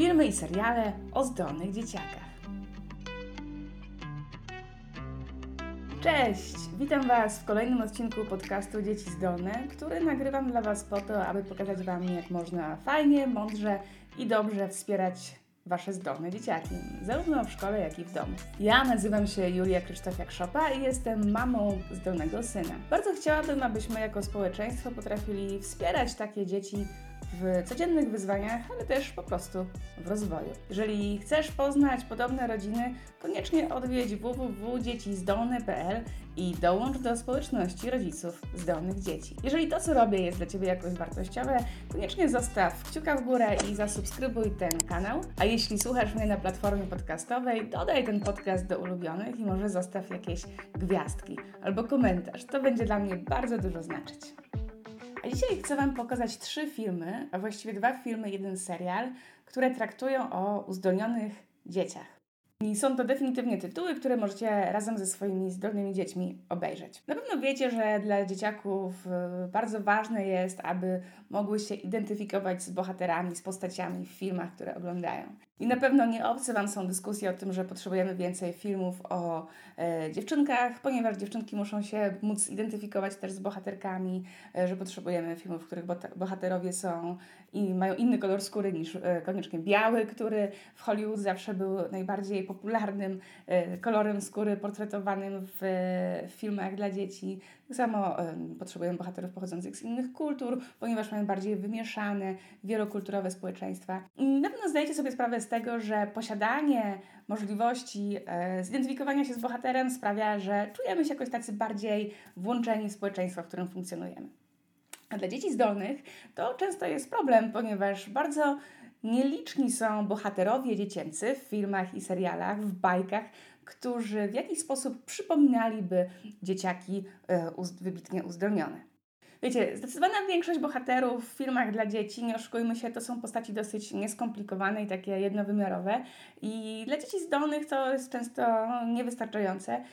Filmy i seriale o zdolnych dzieciakach. Cześć! Witam Was w kolejnym odcinku podcastu Dzieci Zdolne, który nagrywam dla Was po to, aby pokazać Wam, jak można fajnie, mądrze i dobrze wspierać Wasze zdolne dzieciaki, zarówno w szkole, jak i w domu. Ja nazywam się Julia Krzysztofiak-Szopa i jestem mamą zdolnego syna. Bardzo chciałabym, abyśmy jako społeczeństwo potrafili wspierać takie dzieci w codziennych wyzwaniach, ale też po prostu w rozwoju. Jeżeli chcesz poznać podobne rodziny, koniecznie odwiedź www.dziecizdolne.pl i dołącz do społeczności rodziców zdolnych dzieci. Jeżeli to, co robię, jest dla Ciebie jakoś wartościowe, koniecznie zostaw kciuka w górę i zasubskrybuj ten kanał. A jeśli słuchasz mnie na platformie podcastowej, dodaj ten podcast do ulubionych i może zostaw jakieś gwiazdki albo komentarz. To będzie dla mnie bardzo dużo znaczyć. A dzisiaj chcę Wam pokazać trzy filmy, a właściwie dwa filmy, jeden serial, które traktują o uzdolnionych dzieciach. I są to definitywnie tytuły, które możecie razem ze swoimi zdolnymi dziećmi obejrzeć. Na pewno wiecie, że dla dzieciaków y, bardzo ważne jest, aby mogły się identyfikować z bohaterami, z postaciami w filmach, które oglądają. I na pewno nie obce Wam są dyskusje o tym, że potrzebujemy więcej filmów o e, dziewczynkach, ponieważ dziewczynki muszą się móc identyfikować też z bohaterkami, e, że potrzebujemy filmów, w których bohaterowie są i mają inny kolor skóry niż e, koniecznie biały, który w Hollywood zawsze był najbardziej popularnym e, kolorem skóry portretowanym w, w filmach dla dzieci. Tak samo e, potrzebujemy bohaterów pochodzących z innych kultur, ponieważ mamy bardziej wymieszane, wielokulturowe społeczeństwa. I na pewno zdajecie sobie sprawę z tego, że posiadanie możliwości e, zidentyfikowania się z bohaterem sprawia, że czujemy się jakoś tacy bardziej włączeni w społeczeństwo, w którym funkcjonujemy. A dla dzieci zdolnych to często jest problem, ponieważ bardzo nieliczni są bohaterowie dziecięcy w filmach i serialach, w bajkach, którzy w jakiś sposób przypominaliby dzieciaki e, wybitnie uzdolnione. Wiecie, zdecydowana większość bohaterów w filmach dla dzieci, nie oszukujmy się, to są postaci dosyć nieskomplikowane i takie jednowymiarowe. I dla dzieci zdolnych to jest często niewystarczające.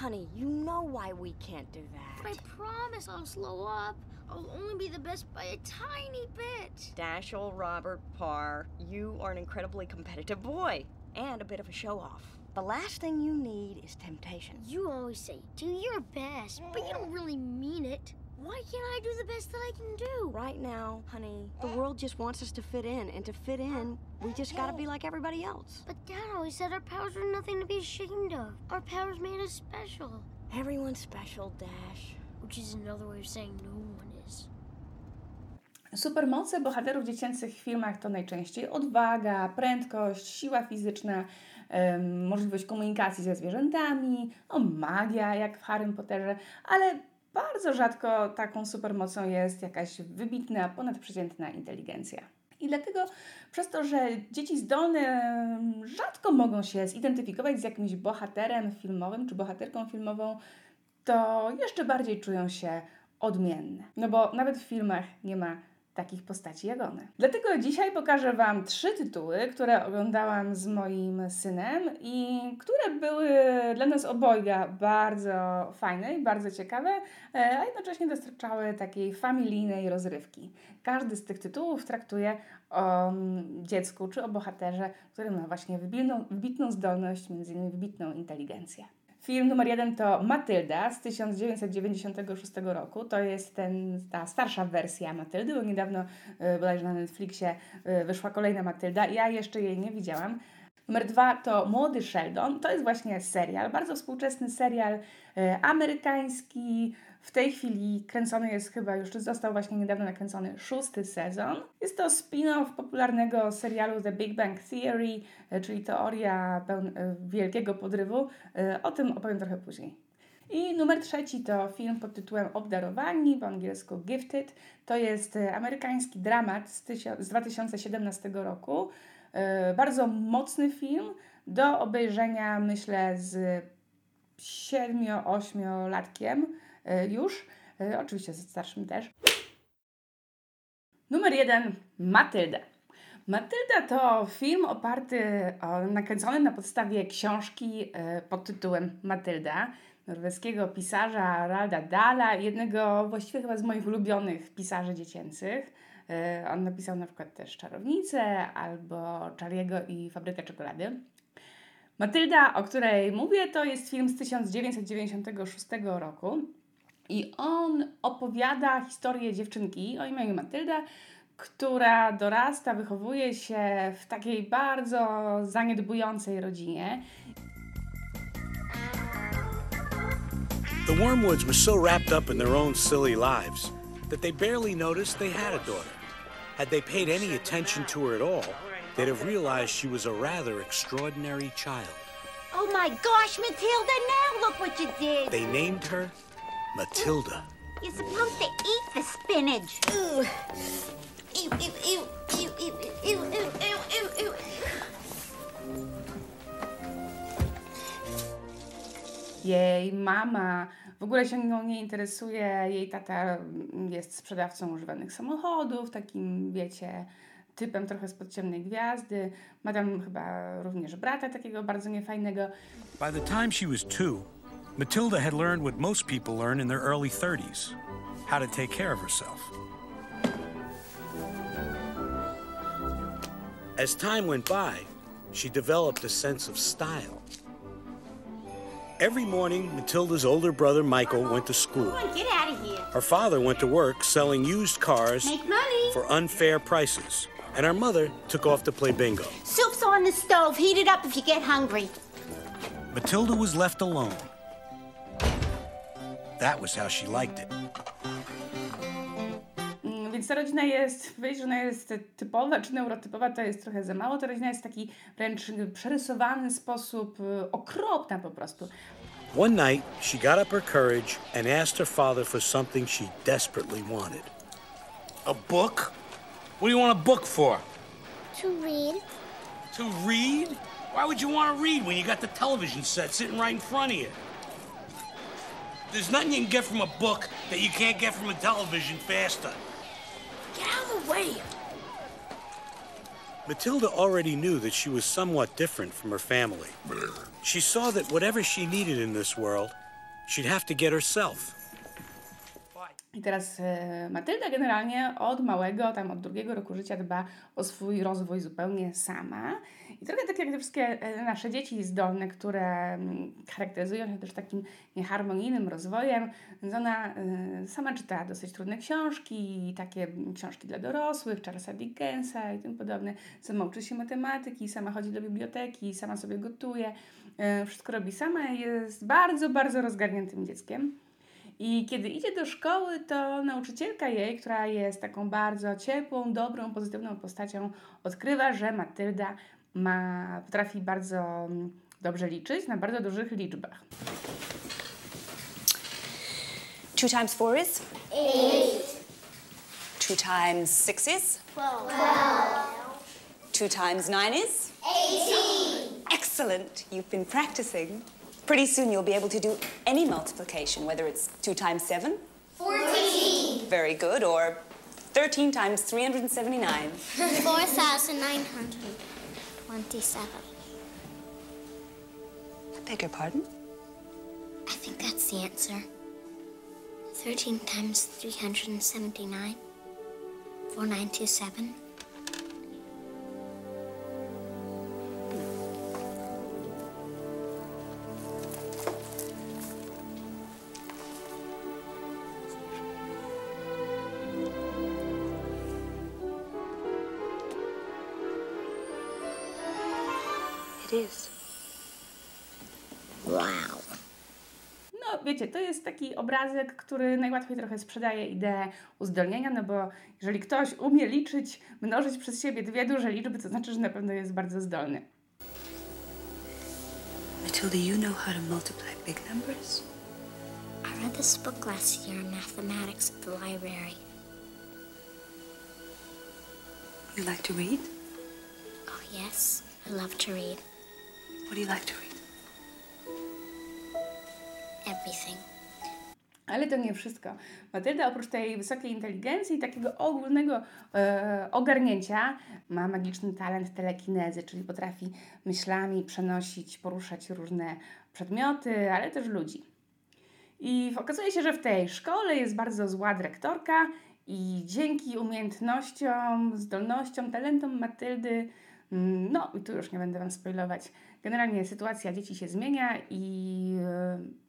Honey, you know why we can't do that. I promise I'll slow up. I'll only be the best by a tiny bit. Dashiell Robert Parr, you are an incredibly competitive boy and a bit of a show off. The last thing you need is temptation. You always say, do your best, but you don't really mean it. Why can't I do the best that I can do? Right now, honey, the world just wants us to fit in, and to fit in, we just gotta be like everybody else. But Dad always said our powers were nothing to be ashamed of. Our powers made us special. Everyone's special, Dash. Which is another way of saying no one is. Supermoce bohaterów dziecięcych w filmach to najczęściej odwaga, prędkość, siła fizyczna, możliwość komunikacji ze zwierzętami, no, magia, jak w Harrym Potterze, ale bardzo rzadko taką supermocą jest jakaś wybitna, ponadprzeciętna inteligencja. I dlatego przez to, że dzieci zdolne rzadko mogą się zidentyfikować z jakimś bohaterem filmowym czy bohaterką filmową, to jeszcze bardziej czują się odmienne. No bo nawet w filmach nie ma takich postaci jak one. Dlatego dzisiaj pokażę Wam trzy tytuły, które oglądałam z moim synem i które były dla nas obojga bardzo fajne i bardzo ciekawe, e, a jednocześnie dostarczały takiej familijnej rozrywki. Każdy z tych tytułów traktuje o mm, dziecku czy o bohaterze, który ma właśnie wybitną, wybitną zdolność, między innymi wybitną inteligencję. Film numer jeden to Matylda z 1996 roku. To jest ten, ta starsza wersja Matyldy, bo niedawno y, bodajże na Netflixie y, wyszła kolejna Matylda. Ja jeszcze jej nie widziałam. Numer dwa to Młody Sheldon. To jest właśnie serial, bardzo współczesny serial y, amerykański, w tej chwili kręcony jest chyba, już został właśnie niedawno nakręcony szósty sezon. Jest to spin-off popularnego serialu The Big Bang Theory, e, czyli teoria e, wielkiego podrywu. E, o tym opowiem trochę później. I numer trzeci to film pod tytułem Obdarowani, po angielsku Gifted. To jest amerykański dramat z, z 2017 roku. Bardzo mocny film do obejrzenia, myślę, z 7-8 latkiem już, e, oczywiście ze starszym też. Numer jeden, Matylda. Matylda to film oparty, o, nakręcony na podstawie książki e, pod tytułem Matylda norweskiego pisarza Ralda Dala, jednego właściwie chyba z moich ulubionych pisarzy dziecięcych. E, on napisał na przykład też Czarownicę albo Charlie'ego i Fabrykę Czekolady. Matylda, o której mówię, to jest film z 1996 roku i on opowiada historię dziewczynki o imieniu Matylda, która dorasta, wychowuje się w takiej bardzo zaniedbującej rodzinie. The Wormwoods were so wrapped up in their own silly lives that they barely noticed they had a daughter. Had they paid any attention to her at all, they'd have realized she was a rather extraordinary child. Oh my gosh, Matilda, now look what you did. They named her Matilda. You're supposed to eat the spinach. Ew. Ew, ew, ew, ew, ew, ew, ew, ew, ew, ew. Jej mama w ogóle się nią nie interesuje. Jej tata jest sprzedawcą używanych samochodów, takim, wiecie, typem trochę spod ciemnej gwiazdy. Ma tam chyba również brata takiego bardzo niefajnego. By the time she was two, Matilda had learned what most people learn in their early 30s how to take care of herself. As time went by, she developed a sense of style. Every morning, Matilda's older brother Michael went to school. Come on, get out of here. Her father went to work selling used cars Make money. for unfair prices, and her mother took off to play bingo. Soup's on the stove. Heat it up if you get hungry. Matilda was left alone. That was how she liked it. Mm, Więc ta rodzina jest, powiedzieć, że ona jest typowa czy neurotypowa, to jest trochę za mało. Ta rodzina jest taki wręcz przerysowany sposób, okropna po prostu. One night, she got up her courage and asked her father for something she desperately wanted. A book? What do you want a book for? To read. To read? Why would you want to read when you got the television set sitting right in front of you? There's nothing you can get from a book that you can't get from a television faster. Get out of the way. Matilda already knew that she was somewhat different from her family. She saw that whatever she needed in this world, she'd have to get herself. I teraz e, Matylda generalnie od małego, tam od drugiego roku życia dba o swój rozwój zupełnie sama. I trochę tak jak te wszystkie e, nasze dzieci zdolne, które mm, charakteryzują się też takim nieharmonijnym rozwojem, więc ona e, sama czyta dosyć trudne książki, takie książki dla dorosłych, Charlesa Dickensa i tym podobne. Sama uczy się matematyki, sama chodzi do biblioteki, sama sobie gotuje, wszystko robi sama jest bardzo, bardzo rozgarniętym dzieckiem. I kiedy idzie do szkoły, to nauczycielka jej, która jest taką bardzo ciepłą, dobrą, pozytywną postacią, odkrywa, że Matylda ma, potrafi bardzo mm, dobrze liczyć na bardzo dużych liczbach. Two times four is? Eight. Two times six is? Twelve. Two times nine is? Eighteen. Excellent. You've been practicing. Pretty soon you'll be able to do any multiplication, whether it's two times seven? Fourteen. Very good. Or 13 times 379. 4,927. I beg your pardon? I think that's the answer. 13 times 379. 4927. jest taki obrazek, który najłatwiej trochę sprzedaje ideę uzdolnienia, no bo jeżeli ktoś umie liczyć, mnożyć przez siebie dwie duże liczby, to znaczy, że na pewno jest bardzo zdolny. Matilda, you know how to multiply big numbers? I read this book last year in mathematics at the library. You like to read? Oh, yes. I love to read What do you like to read? everything. Ale to nie wszystko. Matylda oprócz tej wysokiej inteligencji i takiego ogólnego e, ogarnięcia ma magiczny talent telekinezy, czyli potrafi myślami przenosić, poruszać różne przedmioty, ale też ludzi. I okazuje się, że w tej szkole jest bardzo zła dyrektorka I dzięki umiejętnościom, zdolnościom, talentom Matyldy, mm, no i tu już nie będę Wam spoilować, generalnie sytuacja dzieci się zmienia i e,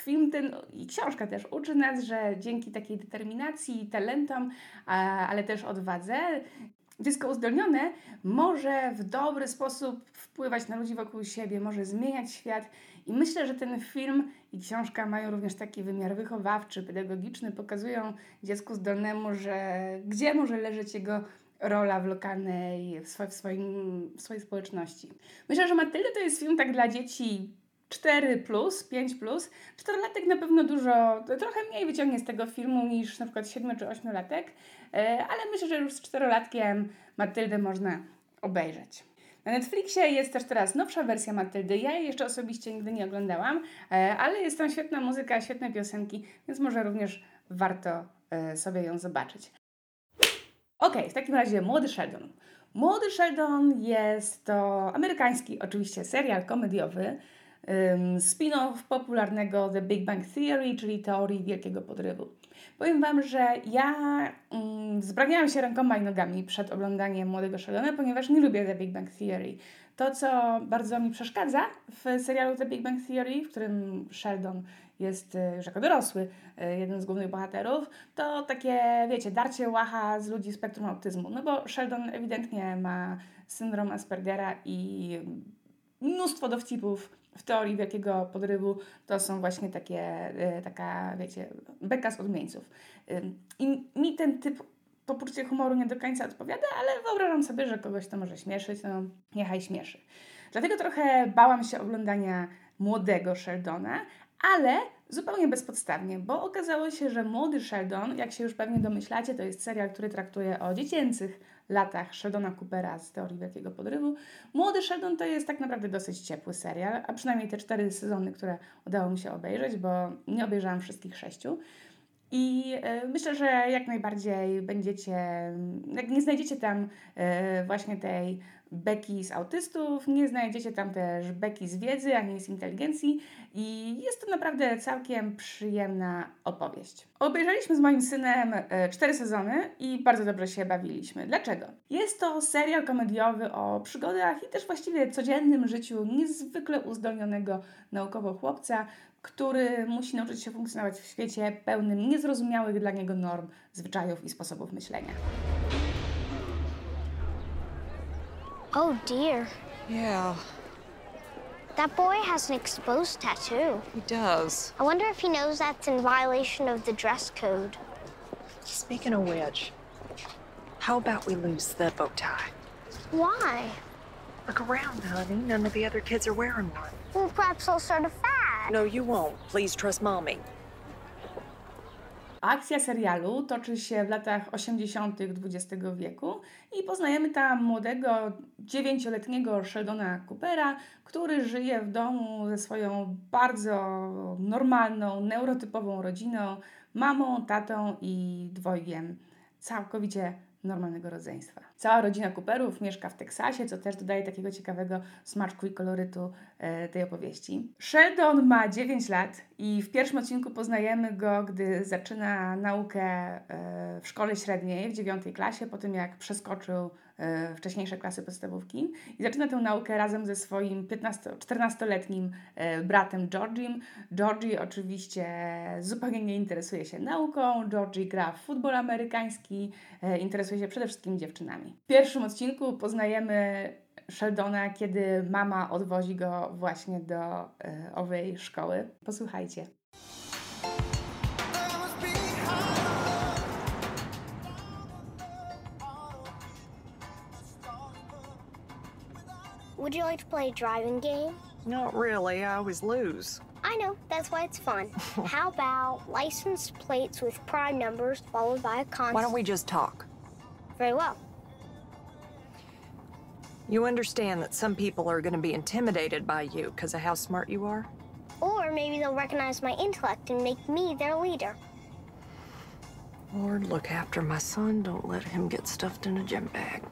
film ten i książka też uczy nas, że dzięki takiej determinacji, talentom, ale też odwadze, dziecko uzdolnione może w dobry sposób wpływać na ludzi wokół siebie, może zmieniać świat. I myślę, że ten film i książka mają również taki wymiar wychowawczy, pedagogiczny, pokazują dziecku zdolnemu, że gdzie może leżeć jego rola w lokalnej, w, swoim, w swojej społeczności. Myślę, że Matylda to jest film tak dla dzieci 4 plus, 5 plus. Czterolatek na pewno dużo, trochę mniej wyciągnie z tego filmu niż na przykład 7 czy 8 latek, e, ale myślę, że już z czterolatkiem Matyldę można obejrzeć. Na Netflixie jest też teraz nowsza wersja Matyldy. Ja jej jeszcze osobiście nigdy nie oglądałam, e, ale jest tam świetna muzyka, świetne piosenki, więc może również warto e, sobie ją zobaczyć. Ok, w takim razie Młody Sheldon. Młody Sheldon jest to amerykański oczywiście serial komediowy, spin-off popularnego The Big Bang Theory, czyli teorii wielkiego podrywu. Powiem Wam, że ja um, zbraniałam się rękoma i nogami przed oglądaniem Młodego Sheldona, ponieważ nie lubię The Big Bang Theory. To, co bardzo mi przeszkadza w serialu The Big Bang Theory, w którym Sheldon jest y, już jako dorosły y, jeden z głównych bohaterów, to takie, wiecie, darcie łacha z ludzi spektrum autyzmu. No bo Sheldon ewidentnie ma syndrom Aspergera i mnóstwo dowcipów w teorii wielkiego podrywu to są właśnie takie, e, taka, wiecie, beka z odmieńców. I mi ten typ poczucie humoru nie do końca odpowiada, ale wyobrażam sobie, że kogoś to może śmieszyć, no niechaj śmieszy. Dlatego trochę bałam się oglądania młodego Sheldona, ale zupełnie bezpodstawnie, bo okazało się, że młody Sheldon, jak się już pewnie domyślacie, to jest serial, który traktuje o dziecięcych latach Sheldona Coopera z Teorii Wielkiego Podrywu. Młody Sheldon to jest tak naprawdę dosyć ciepły serial, a przynajmniej te cztery sezony, które udało mi się obejrzeć, bo nie obejrzałam wszystkich sześciu. I y, myślę, że jak najbardziej będziecie, jak nie znajdziecie tam y, właśnie tej beki z autystów, nie znajdziecie tam też beki z wiedzy, ani z inteligencji i jest to naprawdę całkiem przyjemna opowieść. Obejrzeliśmy z moim synem e, cztery sezony i bardzo dobrze się bawiliśmy. Dlaczego? Jest to serial komediowy o przygodach i też właściwie codziennym życiu niezwykle uzdolnionego naukowo chłopca, który musi nauczyć się funkcjonować w świecie pełnym niezrozumiałych dla niego norm, zwyczajów i sposobów myślenia. Oh dear. Yeah. That boy has an exposed tattoo. He does. I wonder if he knows that's in violation of the dress code. Speaking of which, how about we lose the bow tie? Why? Look around, honey. None of the other kids are wearing one. Well, perhaps I'll start a fad. No, you won't. Please trust mommy. Akcja serialu toczy się w latach 80. XX wieku i poznajemy tam młodego, dziewięcioletniego Sheldona Coopera, który żyje w domu ze swoją bardzo normalną, neurotypową rodziną, mamą, tatą i dwojgiem. Całkowicie normalnego rodzeństwa. Cała rodzina Cooperów mieszka w Teksasie, co też dodaje takiego ciekawego smaczku i kolorytu e, tej opowieści. Sheldon ma 9 lat i w pierwszym odcinku poznajemy go, gdy zaczyna naukę e, w szkole średniej w 9 klasie, po tym jak przeskoczył wcześniejsze klasy podstawówki i zaczyna tę naukę razem ze swoim 14-letnim e, bratem Georgiem. Georgie oczywiście zupełnie nie interesuje się nauką, Georgie gra w futbol amerykański, e, interesuje się przede wszystkim dziewczynami. W pierwszym odcinku poznajemy Sheldona, kiedy mama odwozi go właśnie do owej szkoły. Posłuchajcie. Would you like to play a driving game? Not really. I always lose. I know, that's why it's fun. How about license plates with prime numbers followed by a constant? Why don't we just talk? Very well. You understand that some people are going to be intimidated by you because of how smart you are? Or maybe they'll recognize my intellect and make me their leader. Lord, look after my son. Don't let him get stuffed in a gym bag.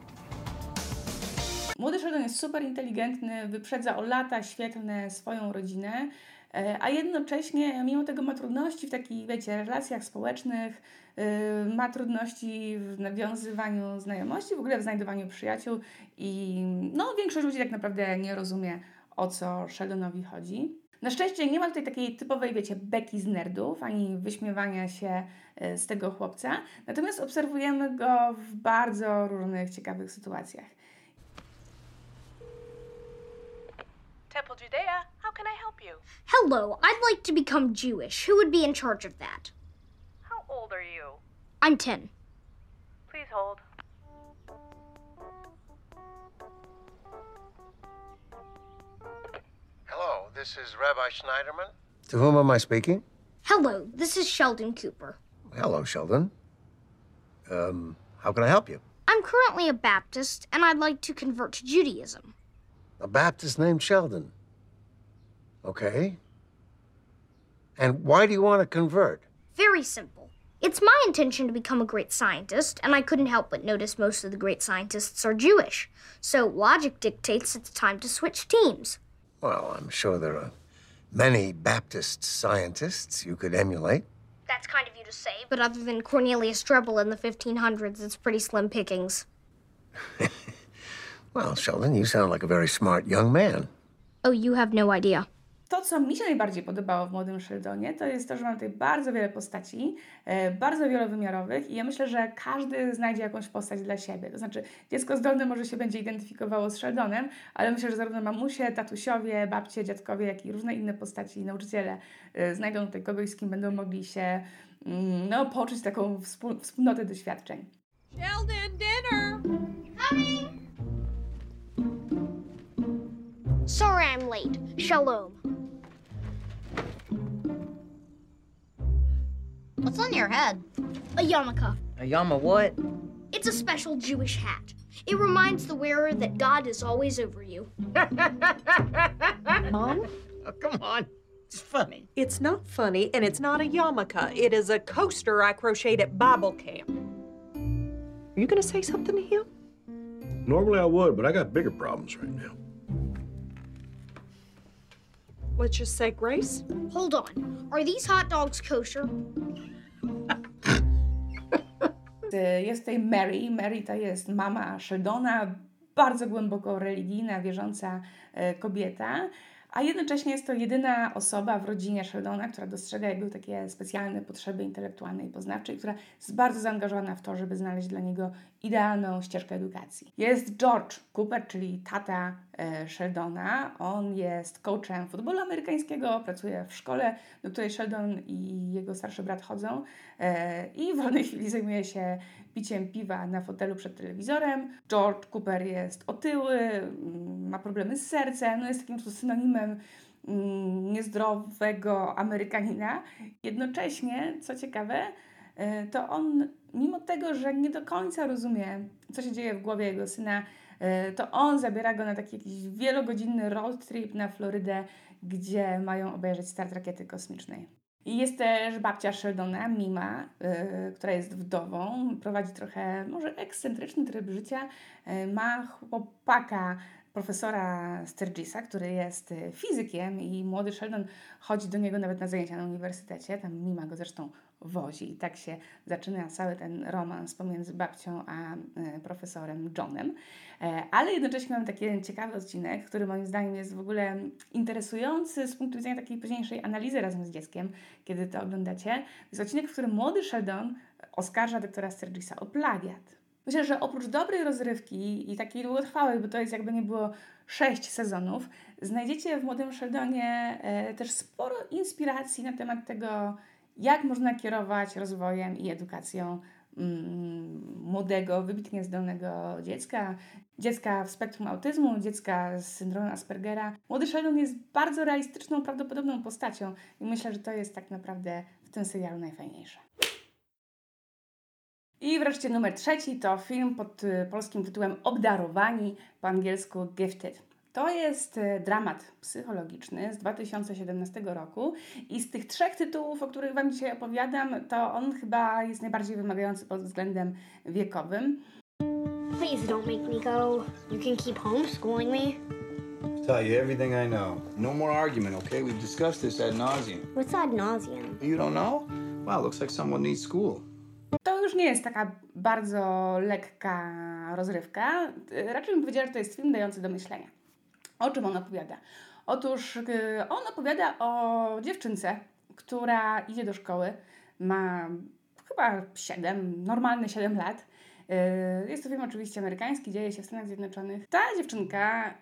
Młody Sheldon jest super inteligentny, wyprzedza o lata świetlne swoją rodzinę. e, a jednocześnie mimo tego ma trudności w takich, wiecie, relacjach społecznych, yy, ma trudności w nawiązywaniu znajomości, w ogóle w znajdowaniu przyjaciół i no większość ludzi tak naprawdę nie rozumie o co Sheldonowi chodzi. Na szczęście nie ma tutaj takiej typowej, wiecie, beki z nerdów, ani wyśmiewania się e, z tego chłopca, natomiast obserwujemy go w bardzo różnych ciekawych sytuacjach. You? Hello, I'd like to become Jewish. Who would be in charge of that? How old are you? I'm 10. Please hold. Hello, this is Rabbi Schneiderman. To whom am I speaking? Hello, this is Sheldon Cooper. Hello, Sheldon. Um, how can I help you? I'm currently a Baptist, and I'd like to convert to Judaism. A Baptist named Sheldon. Okay. And why do you want to convert? Very simple. It's my intention to become a great scientist, and I couldn't help but notice most of the great scientists are Jewish. So logic dictates it's time to switch teams. Well, I'm sure there are many Baptist scientists you could emulate. That's kind of you to say, but other than Cornelius Drebbel in the 1500s, it's pretty slim pickings. Well, Sheldon, you sound like a very smart young man. Oh, you have no idea. To, co mi się najbardziej podobało w Młodym Sheldonie, to jest to, że mam tutaj bardzo wiele postaci, e, bardzo wielowymiarowych i ja myślę, że każdy znajdzie jakąś postać dla siebie. To znaczy, dziecko zdolne może się będzie identyfikowało z Sheldonem, ale myślę, że zarówno mamusie, tatusiowie, babcie, dziadkowie, jak i różne inne postaci, nauczyciele e, znajdą tutaj kogoś, z kim będą mogli się mm, no, poczuć taką wspól wspólnotę doświadczeń. Sheldon, dinner! Sorry I'm late. Shalom. What's on your head? A yarmulke. A yama what? It's a special Jewish hat. It reminds the wearer that God is always over you. Mom? Oh, come on. It's funny. It's not funny, and it's not a yarmulke. It is a coaster I crocheted at Bible camp. Are you gonna say something to him? Normally I would, but I got bigger problems right now. Let's just say grace. Hold on. Are these hot dogs kosher? Y, Jest tutaj Mary. Mary to jest mama Sheldona, bardzo głęboko religijna, wierząca e, kobieta, a jednocześnie jest to jedyna osoba w rodzinie Sheldona, która dostrzega jego takie specjalne potrzeby intelektualne i poznawcze i która jest bardzo zaangażowana w to, żeby znaleźć dla niego idealną ścieżkę edukacji. Jest George Cooper, czyli tata Sheldona. On jest coachem futbolu amerykańskiego, pracuje w szkole, do której Sheldon i jego starszy brat chodzą e, i w wolnej chwili zajmuje się piciem piwa na fotelu przed telewizorem. George Cooper jest otyły, mm, ma problemy z sercem, no jest takim synonimem mm, niezdrowego Amerykanina. Jednocześnie, co ciekawe, e, to on, mimo tego, że nie do końca rozumie, co się dzieje w głowie jego syna, e, to on zabiera go na taki jakiś wielogodzinny road trip na Florydę, gdzie mają obejrzeć start rakiety kosmicznej. I jest też babcia Sheldona, Mima, y, która jest wdową, prowadzi trochę może ekscentryczny tryb życia, y, ma chłopaka profesora Sturgisa, który jest y, fizykiem i młody Sheldon chodzi do niego nawet na zajęcia na uniwersytecie, tam Mima go zresztą wozi i tak się zaczyna cały ten romans pomiędzy babcią a y, profesorem Johnem. E, Ale jednocześnie mam taki ciekawy odcinek, który moim zdaniem jest w ogóle interesujący z punktu widzenia takiej późniejszej analizy razem z dzieckiem, kiedy to oglądacie. To jest odcinek, w którym młody Sheldon oskarża doktora Sturgisa o plagiat. Myślę, że oprócz dobrej rozrywki i takiej długotrwałej, bo to jest jakby nie było sześć sezonów, znajdziecie w Młodym Sheldonie e, też sporo inspiracji na temat tego, jak można kierować rozwojem i edukacją mm, młodego, wybitnie zdolnego dziecka, dziecka w spektrum autyzmu, dziecka z syndromem Aspergera. Młody Sheldon jest bardzo realistyczną, prawdopodobną postacią i myślę, że to jest tak naprawdę w tym serialu najfajniejsze. I wreszcie numer trzeci to film pod y, polskim tytułem Obdarowani, po angielsku Gifted. To jest y, dramat psychologiczny z 2017 roku i z tych trzech tytułów, o których Wam dzisiaj opowiadam, to on chyba jest najbardziej wymagający pod względem wiekowym. Please don't make me go. You can keep homeschooling me. Tell you everything I know. No more argument, okay? We've discussed this ad nauseum. What's ad nauseum? You don't know? Wow, looks like someone needs school. To już nie jest taka bardzo lekka rozrywka. Raczej bym powiedziała, że to jest film dający do myślenia. O czym on opowiada? Otóż y, on opowiada o dziewczynce, która idzie do szkoły, ma chyba 7, normalne 7 lat. Y, Jest to film oczywiście amerykański, dzieje się w Stanach Zjednoczonych. Ta dziewczynka,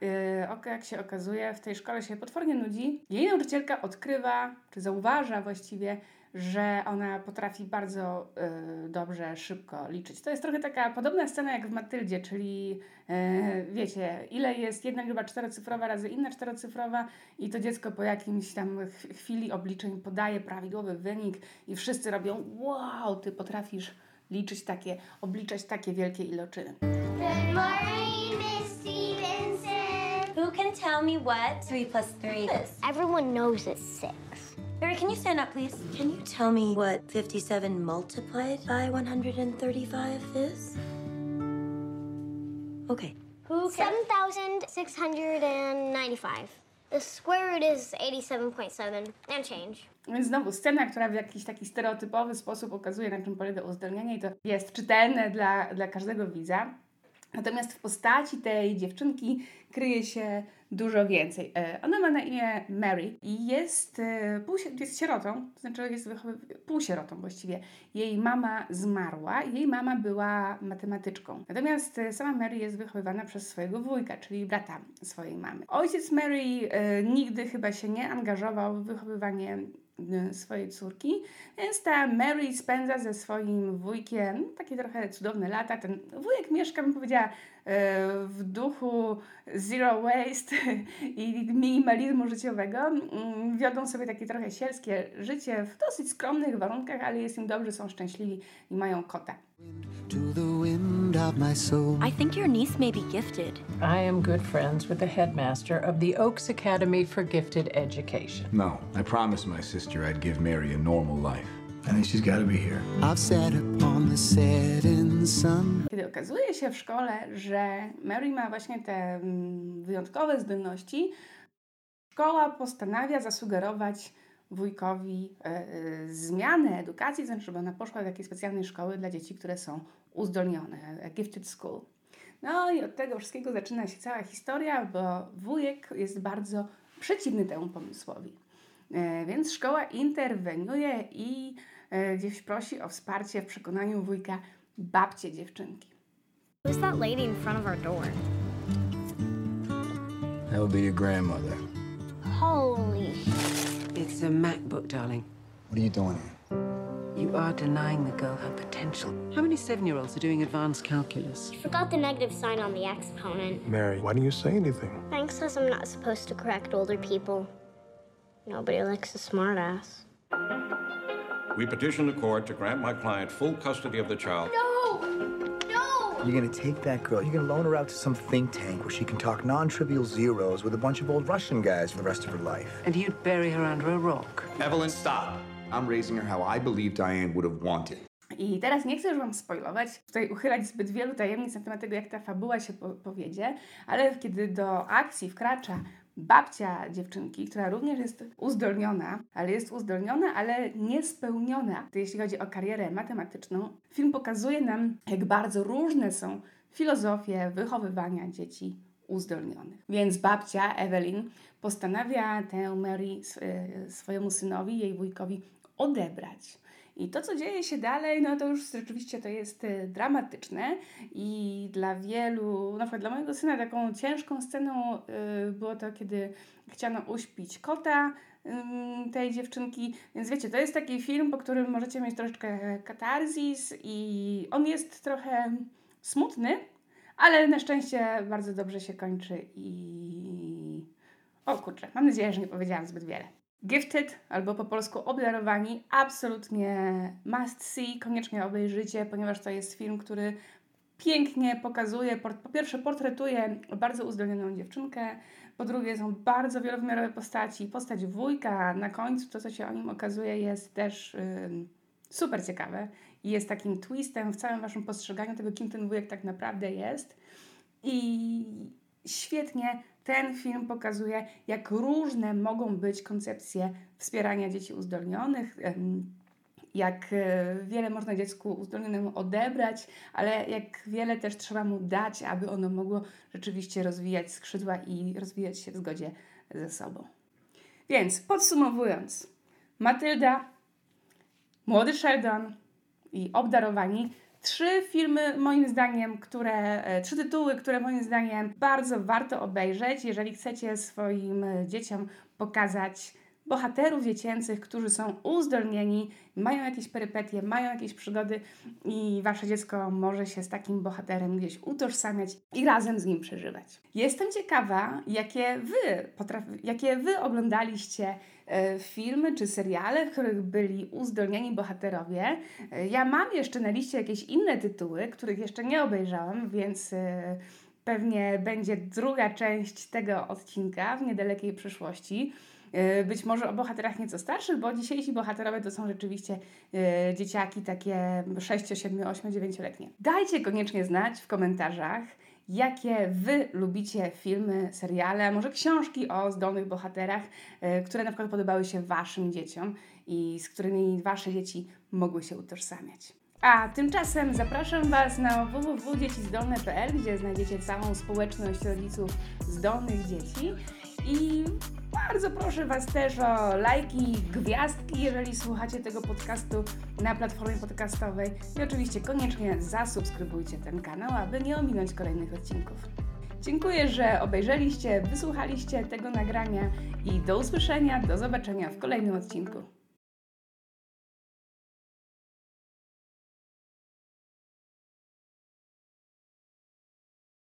y, jak się okazuje, w tej szkole się potwornie nudzi. Jej nauczycielka odkrywa, czy zauważa właściwie, że ona potrafi bardzo y, dobrze, szybko liczyć. To jest trochę taka podobna scena jak w Matyldzie, czyli y, wiecie, ile jest jedna liczba czterocyfrowa razy inna czterocyfrowa i to dziecko po jakimś tam ch- chwili obliczeń podaje prawidłowy wynik i wszyscy robią wow, ty potrafisz liczyć takie, obliczać takie wielkie iloczyny. Good morning, Miss Stevenson. Who can tell me what 3 plus 3 is? Everyone knows it's 6. Barry, can you stand up, please? Can you tell me what 57 multiplied by 135 is? Okay. Who 7,695. The square root is 87.7 and change. Więc znowu scena, która w jakiś taki stereotypowy sposób okazuje, na czym polega uzdolnienie i to jest czytelne dla, dla każdego widza. Natomiast w postaci tej dziewczynki kryje się dużo więcej. E, Ona ma na imię Mary i jest, e, jest sierotą, to znaczy jest półsierotą właściwie. Jej mama zmarła jej mama była matematyczką. Natomiast e, sama Mary jest wychowywana przez swojego wujka, czyli brata swojej mamy. Ojciec Mary nigdy chyba się nie angażował w wychowywanie swojej córki, więc ta Mary spędza ze swoim wujkiem takie trochę cudowne lata. Ten wujek mieszka, bym powiedziała, e, w duchu zero waste i minimalizmu życiowego. Mm, Wiodą sobie takie trochę sielskie życie w dosyć skromnych warunkach, ale jest im dobrze, są szczęśliwi i mają kota. Wind of my soul. I think your niece may be gifted. I am good friends with the headmaster of the Oaks Academy for Gifted Education. No, I promised my sister I'd give Mary a normal life. I think she's got to be here. I've sat upon the setting sun. Kiedy okazuje się w szkole, że Mary ma właśnie te mm, wyjątkowe zdolności, szkoła postanawia zasugerować wujkowi e, e, zmianę edukacji, to znaczy, żeby ona poszła do takiej specjalnej szkoły dla dzieci, które są uzdolnione, a gifted school. No i od tego wszystkiego zaczyna się cała historia, bo wujek jest bardzo przeciwny temu pomysłowi. E, Więc szkoła interweniuje i e, gdzieś prosi o wsparcie w przekonaniu wujka babcie dziewczynki. Who's that lady in front of our door? That would be your grandmother. Holy It's a MacBook, darling. What are you doing here? You are denying the girl her potential. How many seven year olds are doing advanced calculus? Forgot the negative sign on the exponent. Mary, why don't you say anything? Frank says I'm not supposed to correct older people. Nobody likes a smartass. We petition the court to grant my client full custody of the child. No! No! You're gonna take that girl, you're gonna loan her out to some think tank where she can talk non trivial zeros with a bunch of old Russian guys for the rest of her life. And you'd bury her under a rock. Evelyn, stop. I'm raising her how I believe Diane would have wanted. I teraz nie chcę już Wam spoilować, tutaj uchylać zbyt wielu tajemnic na temat tego, jak ta fabuła się po powiedzie, ale kiedy do akcji wkracza babcia dziewczynki, która również jest uzdolniona, ale jest uzdolniona, ale niespełniona, jeśli chodzi o karierę matematyczną, film pokazuje nam, jak bardzo różne są filozofie wychowywania dzieci uzdolnionych. Więc babcia Evelyn postanawia tę Mary e, swojemu synowi, jej wujkowi odebrać. I to, co dzieje się dalej, no to już rzeczywiście to jest e, dramatyczne i dla wielu, na przykład dla mojego syna taką ciężką sceną e, było to, kiedy chciano uśpić kota tej dziewczynki. Więc wiecie, to jest taki film, po którym możecie mieć troszeczkę katarzis i on jest trochę smutny, ale na szczęście bardzo dobrze się kończy i... O kurczę, mam nadzieję, że nie powiedziałam zbyt wiele. Gifted, albo po polsku obdarowani, absolutnie must see, koniecznie obejrzyjcie, ponieważ to jest film, który pięknie pokazuje, po pierwsze portretuje bardzo uzdolnioną dziewczynkę, po drugie są bardzo wielowymiarowe postaci. Postać wujka na końcu, to co się o nim okazuje jest też ym, super ciekawe i jest takim twistem w całym waszym postrzeganiu tego, kim ten wujek tak naprawdę jest. I świetnie Ten film pokazuje, jak różne mogą być koncepcje wspierania dzieci uzdolnionych. Jak e, wiele można dziecku uzdolnionemu odebrać, ale jak wiele też trzeba mu dać, aby ono mogło rzeczywiście rozwijać skrzydła i rozwijać się w zgodzie ze sobą. Więc podsumowując, Matylda, Młody Sheldon i Obdarowani trzy filmy, moim zdaniem, które, e, trzy tytuły, które moim zdaniem bardzo warto obejrzeć, jeżeli chcecie swoim e, dzieciom pokazać bohaterów dziecięcych, którzy są uzdolnieni, mają jakieś perypetie, mają jakieś przygody i wasze dziecko może się z takim bohaterem gdzieś utożsamiać i razem z nim przeżywać. Jestem ciekawa, jakie wy, potraf- jakie wy oglądaliście filmy czy seriale, w których byli uzdolnieni bohaterowie. E, ja mam jeszcze na liście jakieś inne tytuły, których jeszcze nie obejrzałam, więc e, pewnie będzie druga część tego odcinka w niedalekiej przyszłości. E, być może o bohaterach nieco starszych, bo dzisiejsi bohaterowie to są rzeczywiście e, dzieciaki takie 6, 7, 8, 9-letnie. Dajcie koniecznie znać w komentarzach, jakie Wy lubicie filmy, seriale, może książki o zdolnych bohaterach, e, które na przykład podobały się Waszym dzieciom i z którymi Wasze dzieci mogły się utożsamiać. A tymczasem zapraszam Was na www.dziecizdolne.pl, gdzie znajdziecie całą społeczność rodziców zdolnych dzieci i bardzo proszę Was też o lajki, gwiazdki, jeżeli słuchacie tego podcastu na platformie podcastowej. I oczywiście koniecznie zasubskrybujcie ten kanał, aby nie ominąć kolejnych odcinków. Dziękuję, że obejrzeliście, wysłuchaliście tego nagrania i do usłyszenia, do zobaczenia w kolejnym odcinku.